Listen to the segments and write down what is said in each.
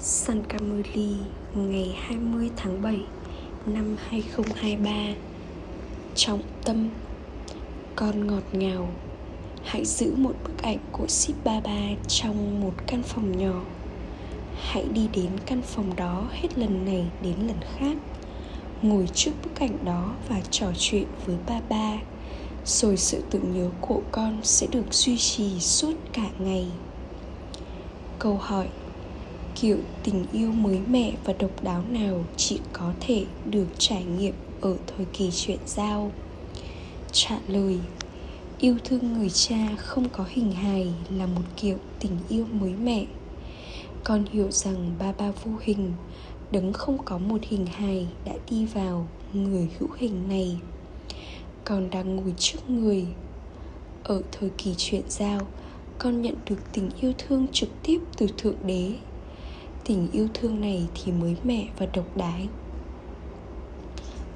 Sankamuli ngày 20 tháng 7 năm 2023 Trọng tâm, Con ngọt ngào. Hãy giữ một bức ảnh của Ship Baba trong một căn phòng nhỏ. Hãy đi đến căn phòng đó hết lần này đến lần khác. Ngồi trước bức ảnh đó và trò chuyện với Baba Rồi sự tưởng nhớ của con sẽ được duy trì suốt cả ngày. Câu hỏi kiểu tình yêu mới mẻ và độc đáo nào chỉ có thể được trải nghiệm ở thời kỳ chuyện giao? Trả lời, yêu thương người cha không có hình hài là một kiểu tình yêu mới mẻ. Con hiểu rằng ba ba vô hình, đấng không có một hình hài đã đi vào người hữu hình này. Con đang ngồi trước người. Ở thời kỳ chuyện giao, con nhận được tình yêu thương trực tiếp từ thượng đế tình yêu thương này thì mới mẻ và độc đái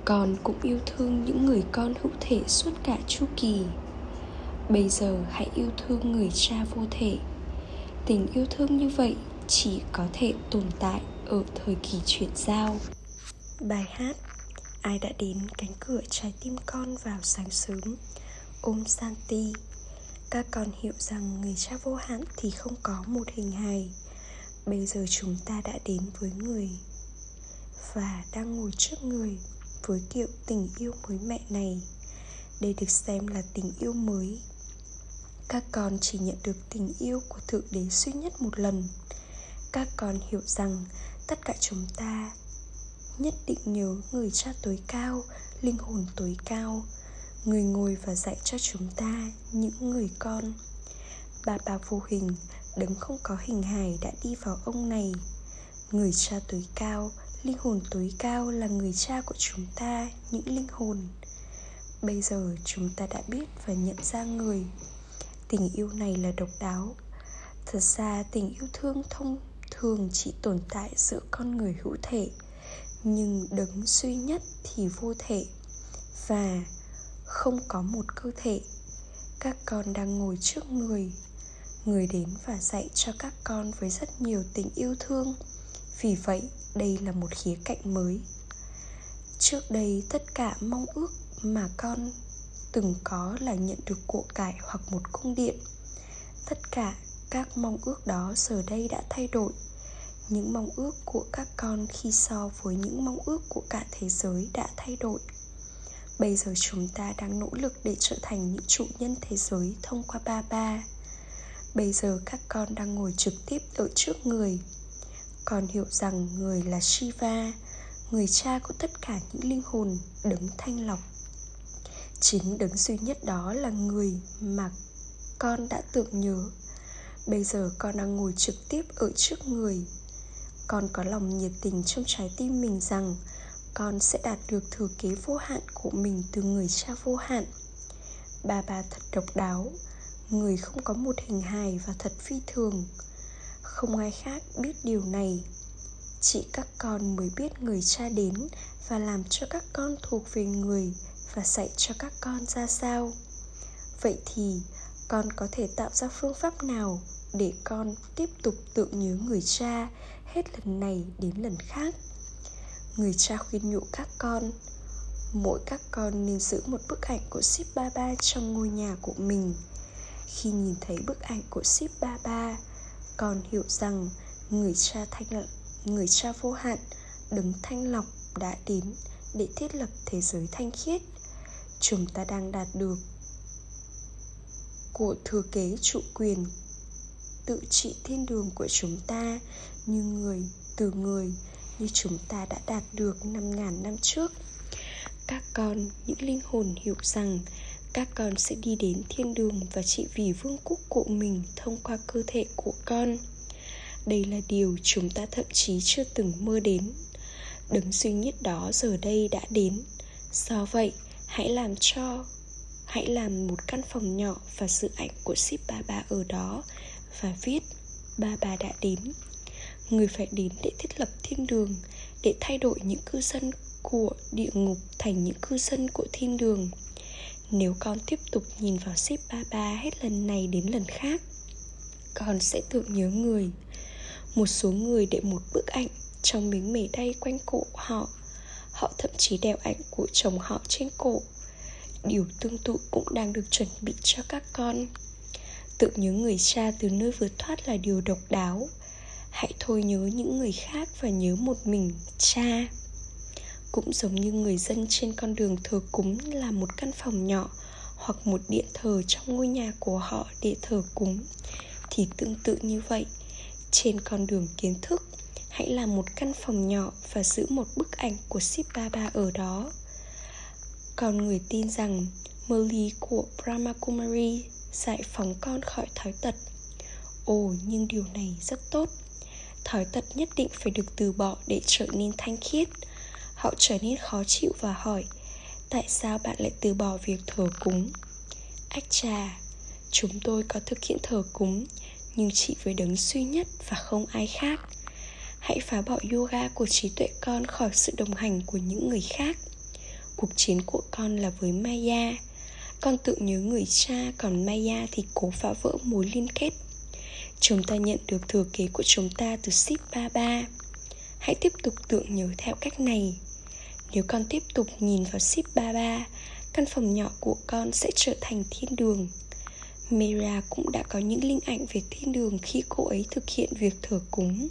con cũng yêu thương những người con hữu thể suốt cả chu kỳ. Bây giờ hãy yêu thương người cha vô thể. Tình yêu thương như vậy chỉ có thể tồn tại ở thời kỳ chuyển giao. Bài hát ai đã đến cánh cửa trái tim con vào sáng sớm? Ôm santi. Các con hiểu rằng người cha vô hạn thì không có một hình hài bây giờ chúng ta đã đến với người và đang ngồi trước người với kiểu tình yêu mới mẹ này. Đây được xem là tình yêu mới, các con chỉ nhận được tình yêu của thượng đế duy nhất một lần. Các con hiểu rằng tất cả chúng ta nhất định nhớ người cha tối cao, linh hồn tối cao, người ngồi và dạy cho chúng ta những người con. Bà bà vô hình đấng không có hình hài đã đi vào ông này. Người cha tối cao, linh hồn tối cao là người cha của chúng ta, những linh hồn. Bây giờ chúng ta đã biết và nhận ra người. Tình yêu này là độc đáo. Thật ra, tình yêu thương thông thường chỉ tồn tại giữa con người hữu thể, nhưng đấng duy nhất thì vô thể và không có một cơ thể. Các con đang ngồi trước người người đến và dạy cho các con với rất nhiều tình yêu thương. Vì vậy, đây là một khía cạnh mới. Trước đây, tất cả mong ước mà con từng có là nhận được của cải hoặc một cung điện. Tất cả các mong ước đó giờ đây đã thay đổi. Những mong ước của các con khi so với những mong ước của cả thế giới đã thay đổi. Bây giờ chúng ta đang nỗ lực để trở thành những chủ nhân thế giới thông qua ba ba bây giờ các con đang ngồi trực tiếp ở trước người. Con hiểu rằng người là shiva, người cha của tất cả những linh hồn đấng thanh lọc. Chính đấng duy nhất đó là người mà con đã tưởng nhớ. Bây giờ con đang ngồi trực tiếp ở trước người. Con có lòng nhiệt tình trong trái tim mình rằng con sẽ đạt được thừa kế vô hạn của mình từ người cha vô hạn. Bà bà thật độc đáo người không có một hình hài và thật phi thường. Không ai khác biết điều này. Chỉ các con mới biết người cha đến và làm cho các con thuộc về người và dạy cho các con ra sao. Vậy thì, con có thể tạo ra phương pháp nào để con tiếp tục tưởng nhớ người cha hết lần này đến lần khác? Người cha khuyên nhủ các con, mỗi các con nên giữ một bức ảnh của ship baba trong ngôi nhà của mình khi nhìn thấy bức ảnh của ship baba con hiểu rằng người cha thanh người cha vô hạn đứng thanh lọc đã đến để thiết lập thế giới thanh khiết. Chúng ta đang đạt được của thừa kế trụ quyền tự trị thiên đường của chúng ta như người, từ người như chúng ta đã đạt được năm ngàn năm trước. Các con, những linh hồn hiểu rằng các con sẽ đi đến thiên đường và trị vì vương quốc của mình thông qua cơ thể của con. Đây là điều chúng ta thậm chí chưa từng mơ đến. Đấng duy nhất đó giờ đây đã đến. Do vậy, hãy làm cho, hãy làm một căn phòng nhỏ và dự ảnh của ship ba ba ở đó và viết ba ba đã đến. Người phải đến để thiết lập thiên đường, để thay đổi những cư dân của địa ngục thành những cư dân của thiên đường nếu con tiếp tục nhìn vào ship ba ba hết lần này đến lần khác, con sẽ tưởng nhớ người. Một số người để một bức ảnh trong miếng mề đay quanh cổ họ. Họ thậm chí đeo ảnh của chồng họ trên cổ. Điều tương tự cũng đang được chuẩn bị cho các con. Tự nhớ người cha từ nơi vừa thoát là điều độc đáo. Hãy thôi nhớ những người khác và nhớ một mình, cha cũng giống như người dân trên con đường thờ cúng là một căn phòng nhỏ hoặc một điện thờ trong ngôi nhà của họ để thờ cúng. Thì tương tự như vậy, trên con đường kiến thức, hãy làm một căn phòng nhỏ và giữ một bức ảnh của ship baba ở đó. Còn người tin rằng mơ lý của brahma kumari giải phóng con khỏi thói tật. Ồ, nhưng điều này rất tốt. Thói tật nhất định phải được từ bỏ để trở nên thanh khiết họ trở nên khó chịu và hỏi, tại sao bạn lại từ bỏ việc thờ cúng? Ách trà chúng tôi có thực hiện thờ cúng, nhưng chỉ với đấng duy nhất và không ai khác. Hãy phá bỏ yoga của trí tuệ con khỏi sự đồng hành của những người khác. Cuộc chiến của con là với maya. Con tự nhớ người cha, còn maya thì cố phá vỡ mối liên kết. Chúng ta nhận được thừa kế của chúng ta từ ship ba. Hãy tiếp tục tưởng nhớ theo cách này nếu con tiếp tục nhìn vào ship 33, căn phòng nhỏ của con sẽ trở thành thiên đường. Mera cũng đã có những linh ảnh về thiên đường khi cô ấy thực hiện việc thờ cúng.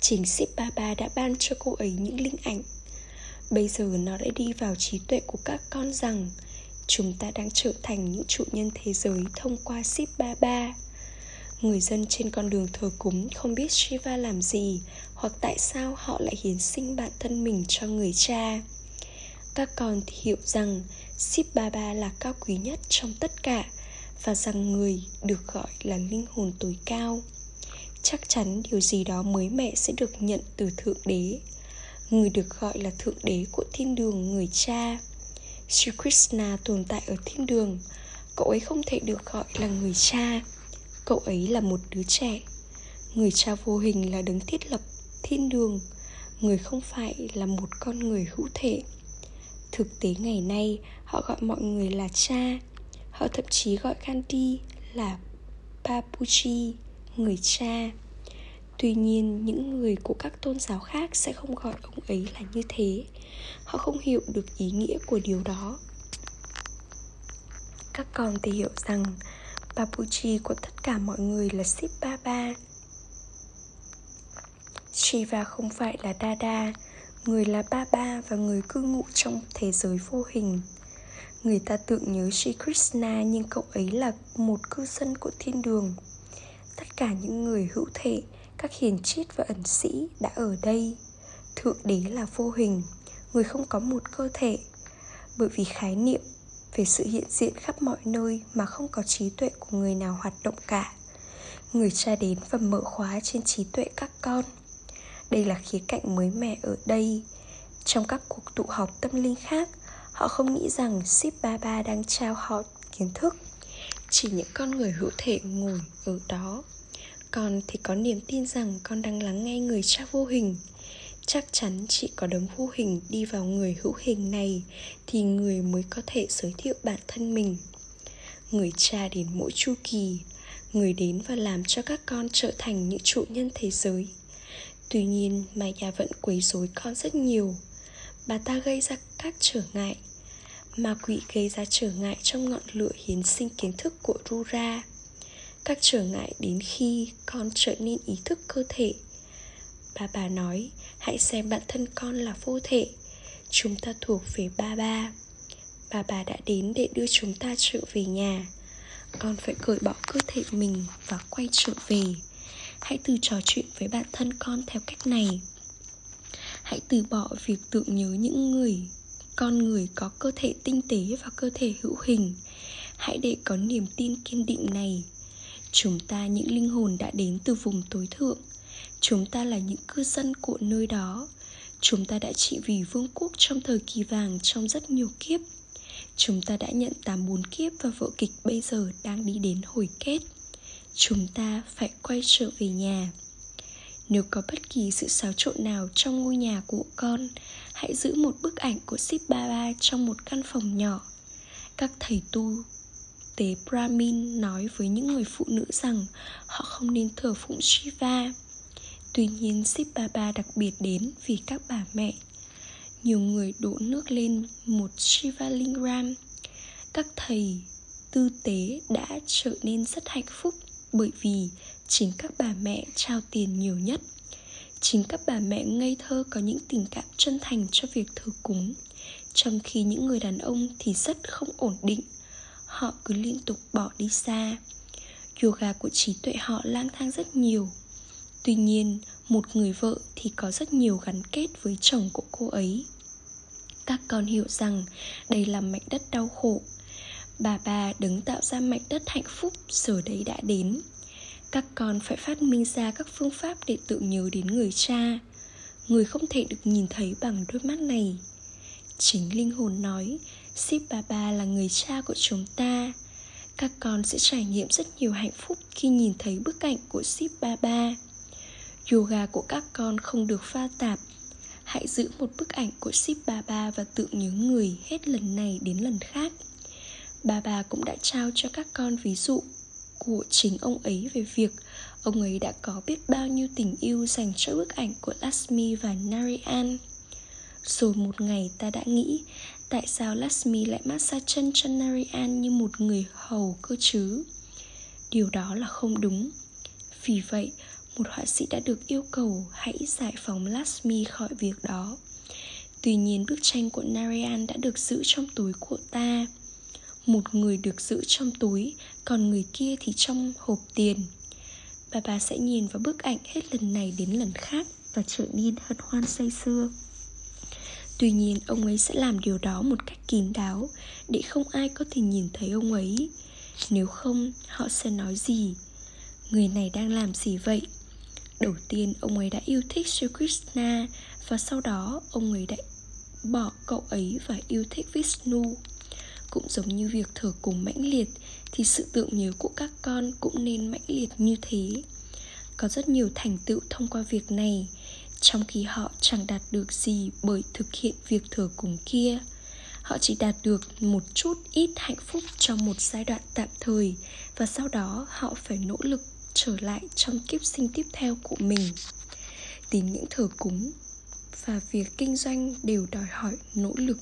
Chính Sip Baba đã ban cho cô ấy những linh ảnh. Bây giờ nó đã đi vào trí tuệ của các con rằng Chúng ta đang trở thành những chủ nhân thế giới thông qua Sip Baba Người dân trên con đường thờ cúng không biết Shiva làm gì hoặc tại sao họ lại hiến sinh bản thân mình cho người cha? Các con thì hiểu rằng Sip Baba là cao quý nhất trong tất cả Và rằng người được gọi là linh hồn tối cao. Chắc chắn điều gì đó mới mẻ sẽ được nhận từ thượng đế. Người được gọi là thượng đế của thiên đường người cha. Sri Krishna tồn tại ở thiên đường. Cậu ấy không thể được gọi là người cha. Cậu ấy là một đứa trẻ. Người cha vô hình là đứng thiết lập thiên đường. Người không phải là một con người hữu thể. Thực tế ngày nay, Họ gọi mọi người là cha. Họ thậm chí gọi Gandhi là papuchi người cha. Tuy nhiên, những người của các tôn giáo khác sẽ không gọi ông ấy là như thế. Họ không hiểu được ý nghĩa của điều đó. Các con thì hiểu rằng papuchi của tất cả mọi người là Sip Baba Shiva không phải là Dada, Người là Baba và người cư ngụ trong thế giới vô hình. Người ta tưởng nhớ Sri Krishna nhưng cậu ấy là một cư dân của thiên đường. Tất cả những người hữu thể, các hiền triết và ẩn sĩ đã ở đây. Thượng đế là vô hình, người không có một cơ thể. Bởi vì khái niệm về sự hiện diện khắp mọi nơi mà không có trí tuệ của người nào hoạt động cả. Người cha đến và mở khóa trên trí tuệ các con đây là khía cạnh mới mẻ ở đây. Trong các cuộc tụ họp tâm linh khác, họ không nghĩ rằng ship baba đang trao họ kiến thức. Chỉ những con người hữu thể ngồi ở đó. Con thì có niềm tin rằng con đang lắng nghe người cha vô hình. Chắc chắn chỉ có đấng vô hình đi vào người hữu hình này thì người mới có thể giới thiệu bản thân mình. Người cha đến mỗi chu kỳ, người đến và làm cho các con trở thành những chủ nhân thế giới tuy nhiên maya vẫn quấy rối con rất nhiều bà ta gây ra các trở ngại ma quỷ gây ra trở ngại trong ngọn lửa hiến sinh kiến thức của Rura. Các trở ngại đến khi con trở nên ý thức cơ thể. Bà bà nói, hãy xem bản thân con là vô thể. Chúng ta thuộc về ba ba. Bà bà đã đến để đưa chúng ta trở về nhà. Con phải cởi bỏ cơ thể mình và quay trở về. Hãy từ trò chuyện với bản thân con theo cách này. Hãy từ bỏ việc tưởng nhớ những người, con người có cơ thể tinh tế và cơ thể hữu hình. Hãy để có niềm tin kiên định này. Chúng ta, những linh hồn đã đến từ vùng tối thượng. Chúng ta là những cư dân của nơi đó. Chúng ta đã trị vì vương quốc trong thời kỳ vàng trong rất nhiều kiếp. Chúng ta đã nhận tám bốn kiếp và vở kịch bây giờ đang đi đến hồi kết chúng ta phải quay trở về nhà. Nếu có bất kỳ sự xáo trộn nào trong ngôi nhà của con, hãy giữ một bức ảnh của Sip Baba trong một căn phòng nhỏ. Các thầy tu, tế Brahmin nói với những người phụ nữ rằng họ không nên thờ phụng Shiva. Tuy nhiên ship Baba đặc biệt đến vì các bà mẹ. Nhiều người đổ nước lên một Shiva Lingram Các thầy, tư tế đã trở nên rất hạnh phúc. Bởi vì chính các bà mẹ trao tiền nhiều nhất. Chính các bà mẹ ngây thơ có những tình cảm chân thành cho việc thờ cúng. Trong khi những người đàn ông thì rất không ổn định, họ cứ liên tục bỏ đi xa. Yoga của trí tuệ họ lang thang rất nhiều. Tuy nhiên, một người vợ thì có rất nhiều gắn kết với chồng của cô ấy. Các con hiểu rằng đây là mảnh đất đau khổ bà bà đứng tạo ra mảnh đất hạnh phúc, giờ đây đã đến. Các con phải phát minh ra các phương pháp để tự nhớ đến người cha. Người không thể được nhìn thấy bằng đôi mắt này. Chính linh hồn nói, ship bà bà là người cha của chúng ta. Các con sẽ trải nghiệm rất nhiều hạnh phúc khi nhìn thấy bức ảnh của ship bà bà. Yoga của các con không được pha tạp. Hãy giữ một bức ảnh của ship bà bà và tự nhớ người hết lần này đến lần khác bà bà cũng đã trao cho các con ví dụ của chính ông ấy về việc ông ấy đã có biết bao nhiêu tình yêu dành cho bức ảnh của Lasmi và Narayan. Rồi một ngày ta đã nghĩ tại sao Lasmi lại massage chân cho Narayan như một người hầu cơ chứ? Điều đó là không đúng. Vì vậy, một họa sĩ đã được yêu cầu hãy giải phóng Lasmi khỏi việc đó. Tuy nhiên bức tranh của Narayan đã được giữ trong túi của ta một người được giữ trong túi, còn người kia thì trong hộp tiền. Bà bà sẽ nhìn vào bức ảnh hết lần này đến lần khác và trở nên hân hoan say sưa. Tuy nhiên, ông ấy sẽ làm điều đó một cách kín đáo, để không ai có thể nhìn thấy ông ấy. Nếu không, họ sẽ nói gì? Người này đang làm gì vậy? Đầu tiên, ông ấy đã yêu thích Sri Krishna và sau đó, ông ấy đã bỏ cậu ấy và yêu thích Vishnu cũng giống như việc thở cùng mãnh liệt, thì sự tượng nhớ của các con cũng nên mãnh liệt như thế. Có rất nhiều thành tựu thông qua việc này, trong khi họ chẳng đạt được gì bởi thực hiện việc thở cùng kia. Họ chỉ đạt được một chút ít hạnh phúc trong một giai đoạn tạm thời, và sau đó họ phải nỗ lực trở lại trong kiếp sinh tiếp theo của mình. Tín những thờ cúng và việc kinh doanh đều đòi hỏi nỗ lực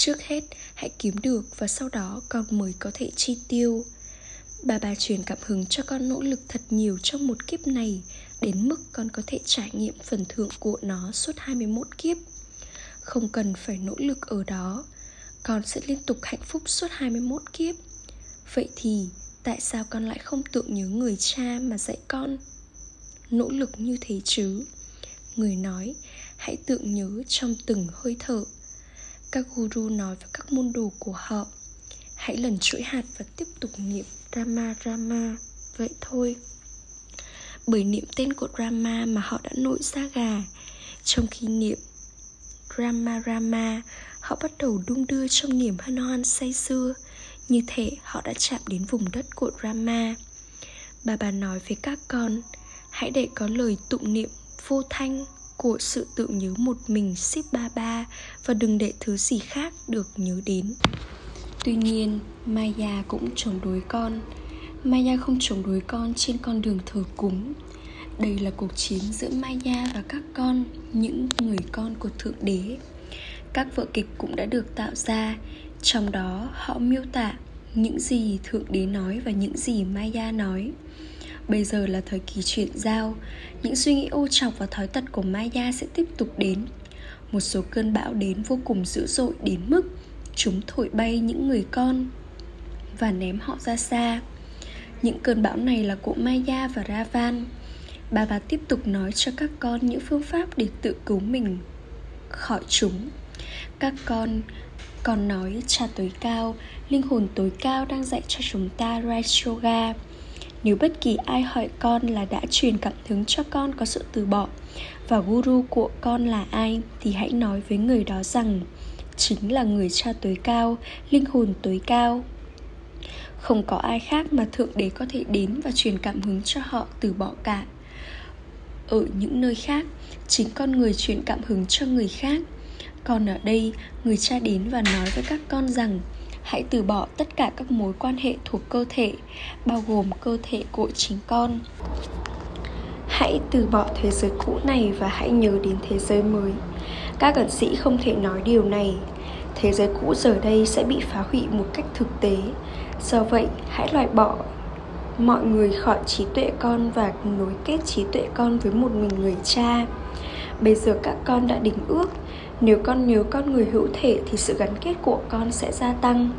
trước hết hãy kiếm được và sau đó con mới có thể chi tiêu bà bà truyền cảm hứng cho con nỗ lực thật nhiều trong một kiếp này đến mức con có thể trải nghiệm phần thưởng của nó suốt 21 kiếp. Không cần phải nỗ lực ở đó, con sẽ liên tục hạnh phúc suốt 21 kiếp. Vậy thì tại sao con lại không tưởng nhớ người cha mà dạy con nỗ lực như thế chứ? Người nói, hãy tưởng nhớ trong từng hơi thở các guru nói với các môn đồ của họ, hãy lần chuỗi hạt và tiếp tục niệm rama rama. Vậy thôi. Bởi niệm tên của rama mà họ đã nổi da gà, trong khi niệm rama rama, họ bắt đầu đung đưa trong niềm hân hoan say sưa. Như thể họ đã chạm đến vùng đất của rama. Bà bà nói với các con, hãy để có lời tụng niệm vô thanh của sự tự nhớ một mình ship ba ba và đừng để thứ gì khác được nhớ đến. Tuy nhiên, maya cũng chống đối con. Maya không chống đối con trên con đường thờ cúng. Đây là cuộc chiến giữa maya và các con, những người con của thượng đế. Các vở kịch cũng đã được tạo ra, trong đó họ miêu tả những gì thượng đế nói và những gì maya nói. Bây giờ là thời kỳ chuyển giao. Những suy nghĩ ô trọc và thói tật của Maya sẽ tiếp tục đến. Một số cơn bão đến vô cùng dữ dội đến mức Chúng thổi bay những người con Và ném họ ra xa. Những cơn bão này là của Maya và Ravan. Bà bà tiếp tục nói cho các con những phương pháp để tự cứu mình khỏi chúng. Các con còn nói cha tối cao, linh hồn tối cao đang dạy cho chúng ta Rai Yoga nếu bất kỳ ai hỏi con là đã truyền cảm hứng cho con có sự từ bỏ và guru của con là ai thì hãy nói với người đó rằng, chính là người cha tối cao, linh hồn tối cao. Không có ai khác mà thượng đế có thể đến và truyền cảm hứng cho họ từ bỏ cả. Ở những nơi khác, chính con người truyền cảm hứng cho người khác. Còn ở đây, người cha đến và nói với các con rằng hãy từ bỏ tất cả các mối quan hệ thuộc cơ thể, bao gồm cơ thể của chính con. Hãy từ bỏ thế giới cũ này và hãy nhớ đến thế giới mới. Các ẩn sĩ không thể nói điều này. Thế giới cũ giờ đây sẽ bị phá hủy một cách thực tế. Do vậy, hãy loại bỏ mọi người khỏi trí tuệ con và nối kết trí tuệ con với một mình người cha. Bây giờ các con đã đính ước nếu con nhớ con người hữu thể thì sự gắn kết của con sẽ gia tăng.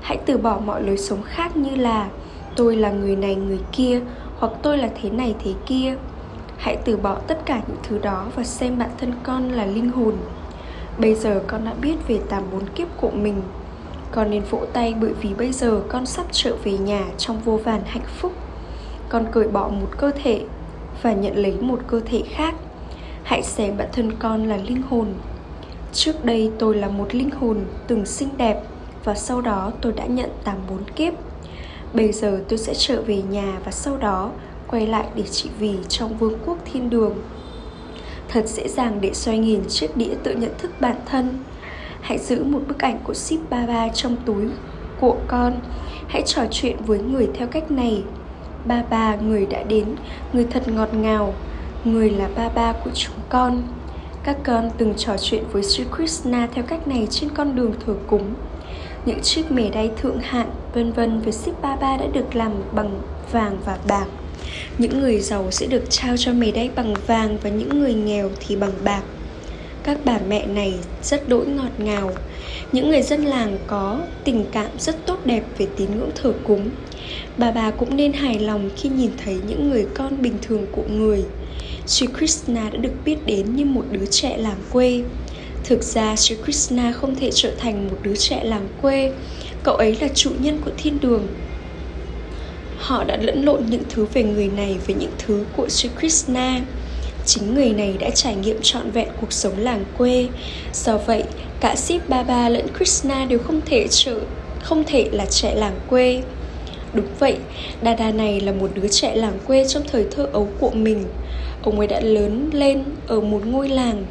Hãy từ bỏ mọi lối sống khác như là, tôi là người này, người kia, hoặc tôi là thế này, thế kia. Hãy từ bỏ tất cả những thứ đó và xem bản thân con là linh hồn. Bây giờ con đã biết về tám bốn kiếp của mình. Con nên vỗ tay bởi vì bây giờ con sắp trở về nhà trong vô vàn hạnh phúc. Con cởi bỏ một cơ thể và nhận lấy một cơ thể khác. Hãy xem bản thân con là linh hồn trước đây tôi là một linh hồn từng xinh đẹp và sau đó tôi đã nhận tám bốn kiếp. Bây giờ tôi sẽ trở về nhà và sau đó quay lại để trị vì trong vương quốc thiên đường. Thật dễ dàng để xoay nghìn chiếc đĩa tự nhận thức bản thân. Hãy giữ một bức ảnh của ship baba trong túi của con. Hãy trò chuyện với người theo cách này. Ba ba, người đã đến, người thật ngọt ngào. Người là ba ba của chúng con các con từng trò chuyện với Sri Krishna theo cách này trên con đường thờ cúng. Những chiếc mề đay thượng hạng, vân vân với ship baba đã được làm bằng vàng và bạc. Những người giàu sẽ được trao cho mề đay bằng vàng và những người nghèo thì bằng bạc. Các bà mẹ này rất đỗi ngọt ngào. Những người dân làng có tình cảm rất tốt đẹp về tín ngưỡng thờ cúng. Bà bà cũng nên hài lòng khi nhìn thấy những người con bình thường của người. Sri Krishna đã được biết đến như một đứa trẻ làng quê. Thực ra Sri Krishna không thể trở thành một đứa trẻ làng quê. Cậu ấy là chủ nhân của thiên đường. Họ đã lẫn lộn những thứ về người này với những thứ của Sri Krishna. Chính người này đã trải nghiệm trọn vẹn cuộc sống làng quê. Do vậy, cả Sip Baba lẫn Krishna đều không thể trở không thể là trẻ làng quê. Đúng vậy, Dada này là một đứa trẻ làng quê trong thời thơ ấu của mình. Ông ấy đã lớn lên ở một ngôi làng.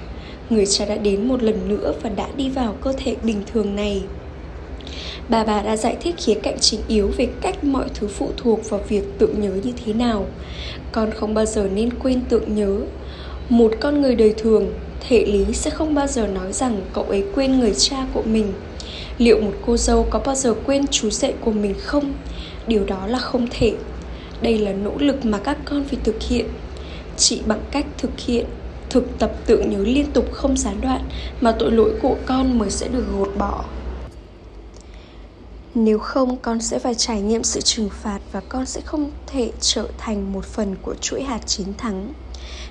Người cha đã đến một lần nữa và đã đi vào cơ thể bình thường này. Bà bà đã giải thích khía cạnh chính yếu về cách mọi thứ phụ thuộc vào việc tưởng nhớ như thế nào. Con không bao giờ nên quên tưởng nhớ. Một con người đời thường, thể lý sẽ không bao giờ nói rằng cậu ấy quên người cha của mình. Liệu một cô dâu có bao giờ quên chú rể của mình không? Điều đó là không thể. Đây là nỗ lực mà các con phải thực hiện. Chỉ bằng cách thực hiện, thực tập tưởng nhớ liên tục không gián đoạn mà tội lỗi của con mới sẽ được gột bỏ. Nếu không, con sẽ phải trải nghiệm sự trừng phạt và con sẽ không thể trở thành một phần của chuỗi hạt chiến thắng.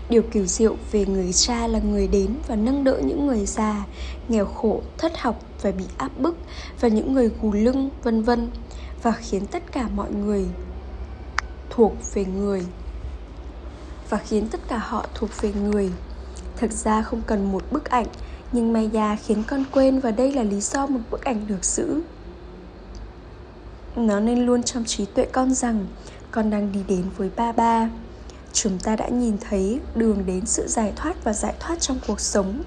Điều kỳ diệu về người cha là người đến và nâng đỡ những người già, nghèo khổ, thất học và bị áp bức, và những người gù lưng, vân vân, và khiến tất cả mọi người thuộc về người và khiến tất cả họ thuộc về người. Thực ra không cần một bức ảnh, nhưng maya khiến con quên và đây là lý do một bức ảnh được giữ. Nó nên luôn trong trí tuệ con rằng, con đang đi đến với ba ba. Chúng ta đã nhìn thấy đường đến sự giải thoát và giải thoát trong cuộc sống.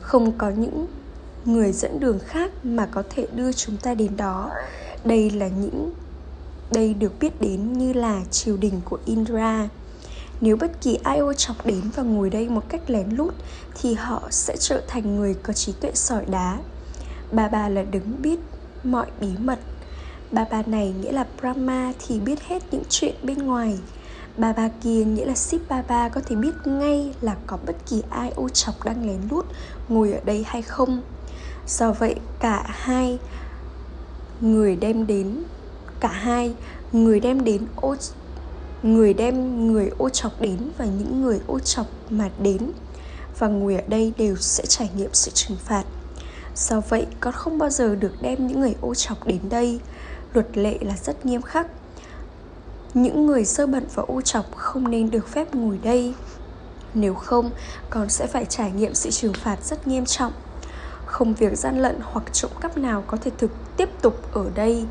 Không có những người dẫn đường khác mà có thể đưa chúng ta đến đó. Đây là những, đây được biết đến như là triều đình của indra nếu bất kỳ ai ô chọc đến và ngồi đây một cách lén lút, thì họ sẽ trở thành người có trí tuệ sỏi đá. Bà bà là đứng biết mọi bí mật. Bà bà này nghĩa là brahma thì biết hết những chuyện bên ngoài. Bà bà kia nghĩa là ship bà có thể biết ngay là có bất kỳ ai ô chọc đang lén lút ngồi ở đây hay không. Do vậy, cả hai người đem đến, cả hai người đem đến ô người đem người ô chọc đến và những người ô chọc mà đến và ngồi ở đây đều sẽ trải nghiệm sự trừng phạt. Do vậy, con không bao giờ được đem những người ô chọc đến đây. Luật lệ là rất nghiêm khắc. Những người sơ bẩn và ô chọc không nên được phép ngồi đây. Nếu không, con sẽ phải trải nghiệm sự trừng phạt rất nghiêm trọng. Không việc gian lận hoặc trộm cắp nào có thể thực tiếp tục ở đây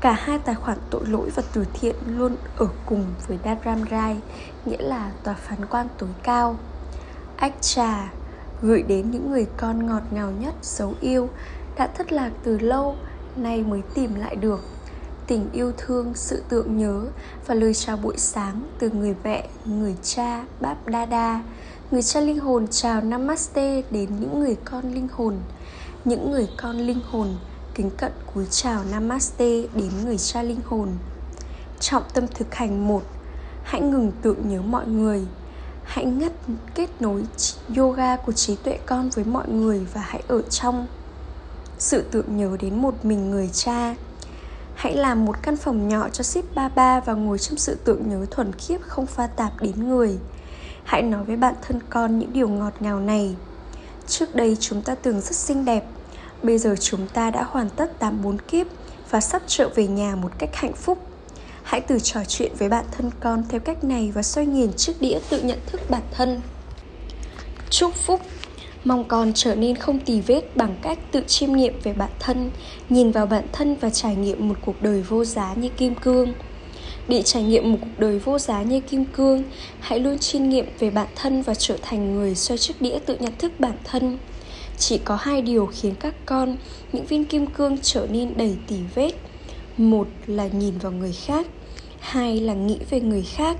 cả hai tài khoản tội lỗi và từ thiện luôn ở cùng với Dadram Rai nghĩa là tòa phán quan tối cao ách trà gửi đến những người con ngọt ngào nhất dấu yêu đã thất lạc từ lâu nay mới tìm lại được tình yêu thương, sự tượng nhớ và lời chào buổi sáng từ người mẹ, người cha, Báp Đa Đa. Người cha linh hồn chào Namaste đến những người con linh hồn. Những người con linh hồn kính cận cúi chào Namaste đến người cha linh hồn. Trọng tâm thực hành một Hãy ngừng tưởng nhớ mọi người Hãy ngắt kết nối yoga của trí tuệ con với mọi người và hãy ở trong sự tưởng nhớ đến một mình người cha Hãy làm một căn phòng nhỏ cho ship Baba và ngồi trong sự tưởng nhớ thuần khiết không pha tạp đến người. Hãy nói với bạn thân con những điều ngọt ngào này. Trước đây chúng ta tưởng rất xinh đẹp, bây giờ chúng ta đã hoàn tất 84 kiếp và sắp trở về nhà một cách hạnh phúc. Hãy từ trò chuyện với bạn thân con theo cách này và xoay nghiền chiếc đĩa tự nhận thức bản thân. Chúc phúc Mong con trở nên không tì vết bằng cách tự chiêm nghiệm về bản thân, nhìn vào bản thân và trải nghiệm một cuộc đời vô giá như kim cương. Để trải nghiệm một cuộc đời vô giá như kim cương, hãy luôn chiêm nghiệm về bản thân và trở thành người xoay chiếc đĩa tự nhận thức bản thân. Chỉ có hai điều khiến các con, những viên kim cương trở nên đầy tỉ vết. Một là nhìn vào người khác, hai là nghĩ về người khác.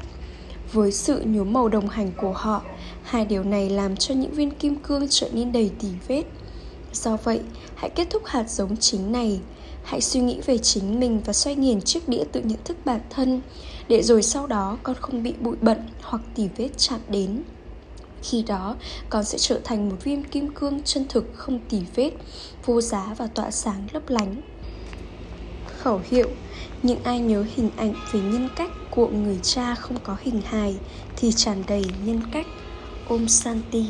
Với sự nhuốm màu đồng hành của họ, Hai điều này làm cho những viên kim cương trở nên đầy tỉ vết Do vậy, hãy kết thúc hạt giống chính này Hãy suy nghĩ về chính mình và xoay nghiền chiếc đĩa tự nhận thức bản thân Để rồi sau đó con không bị bụi bẩn hoặc tỉ vết chạm đến khi đó, con sẽ trở thành một viên kim cương chân thực không tì vết, vô giá và tỏa sáng lấp lánh. Khẩu hiệu, những ai nhớ hình ảnh về nhân cách của người cha không có hình hài thì tràn đầy nhân cách. Om Santi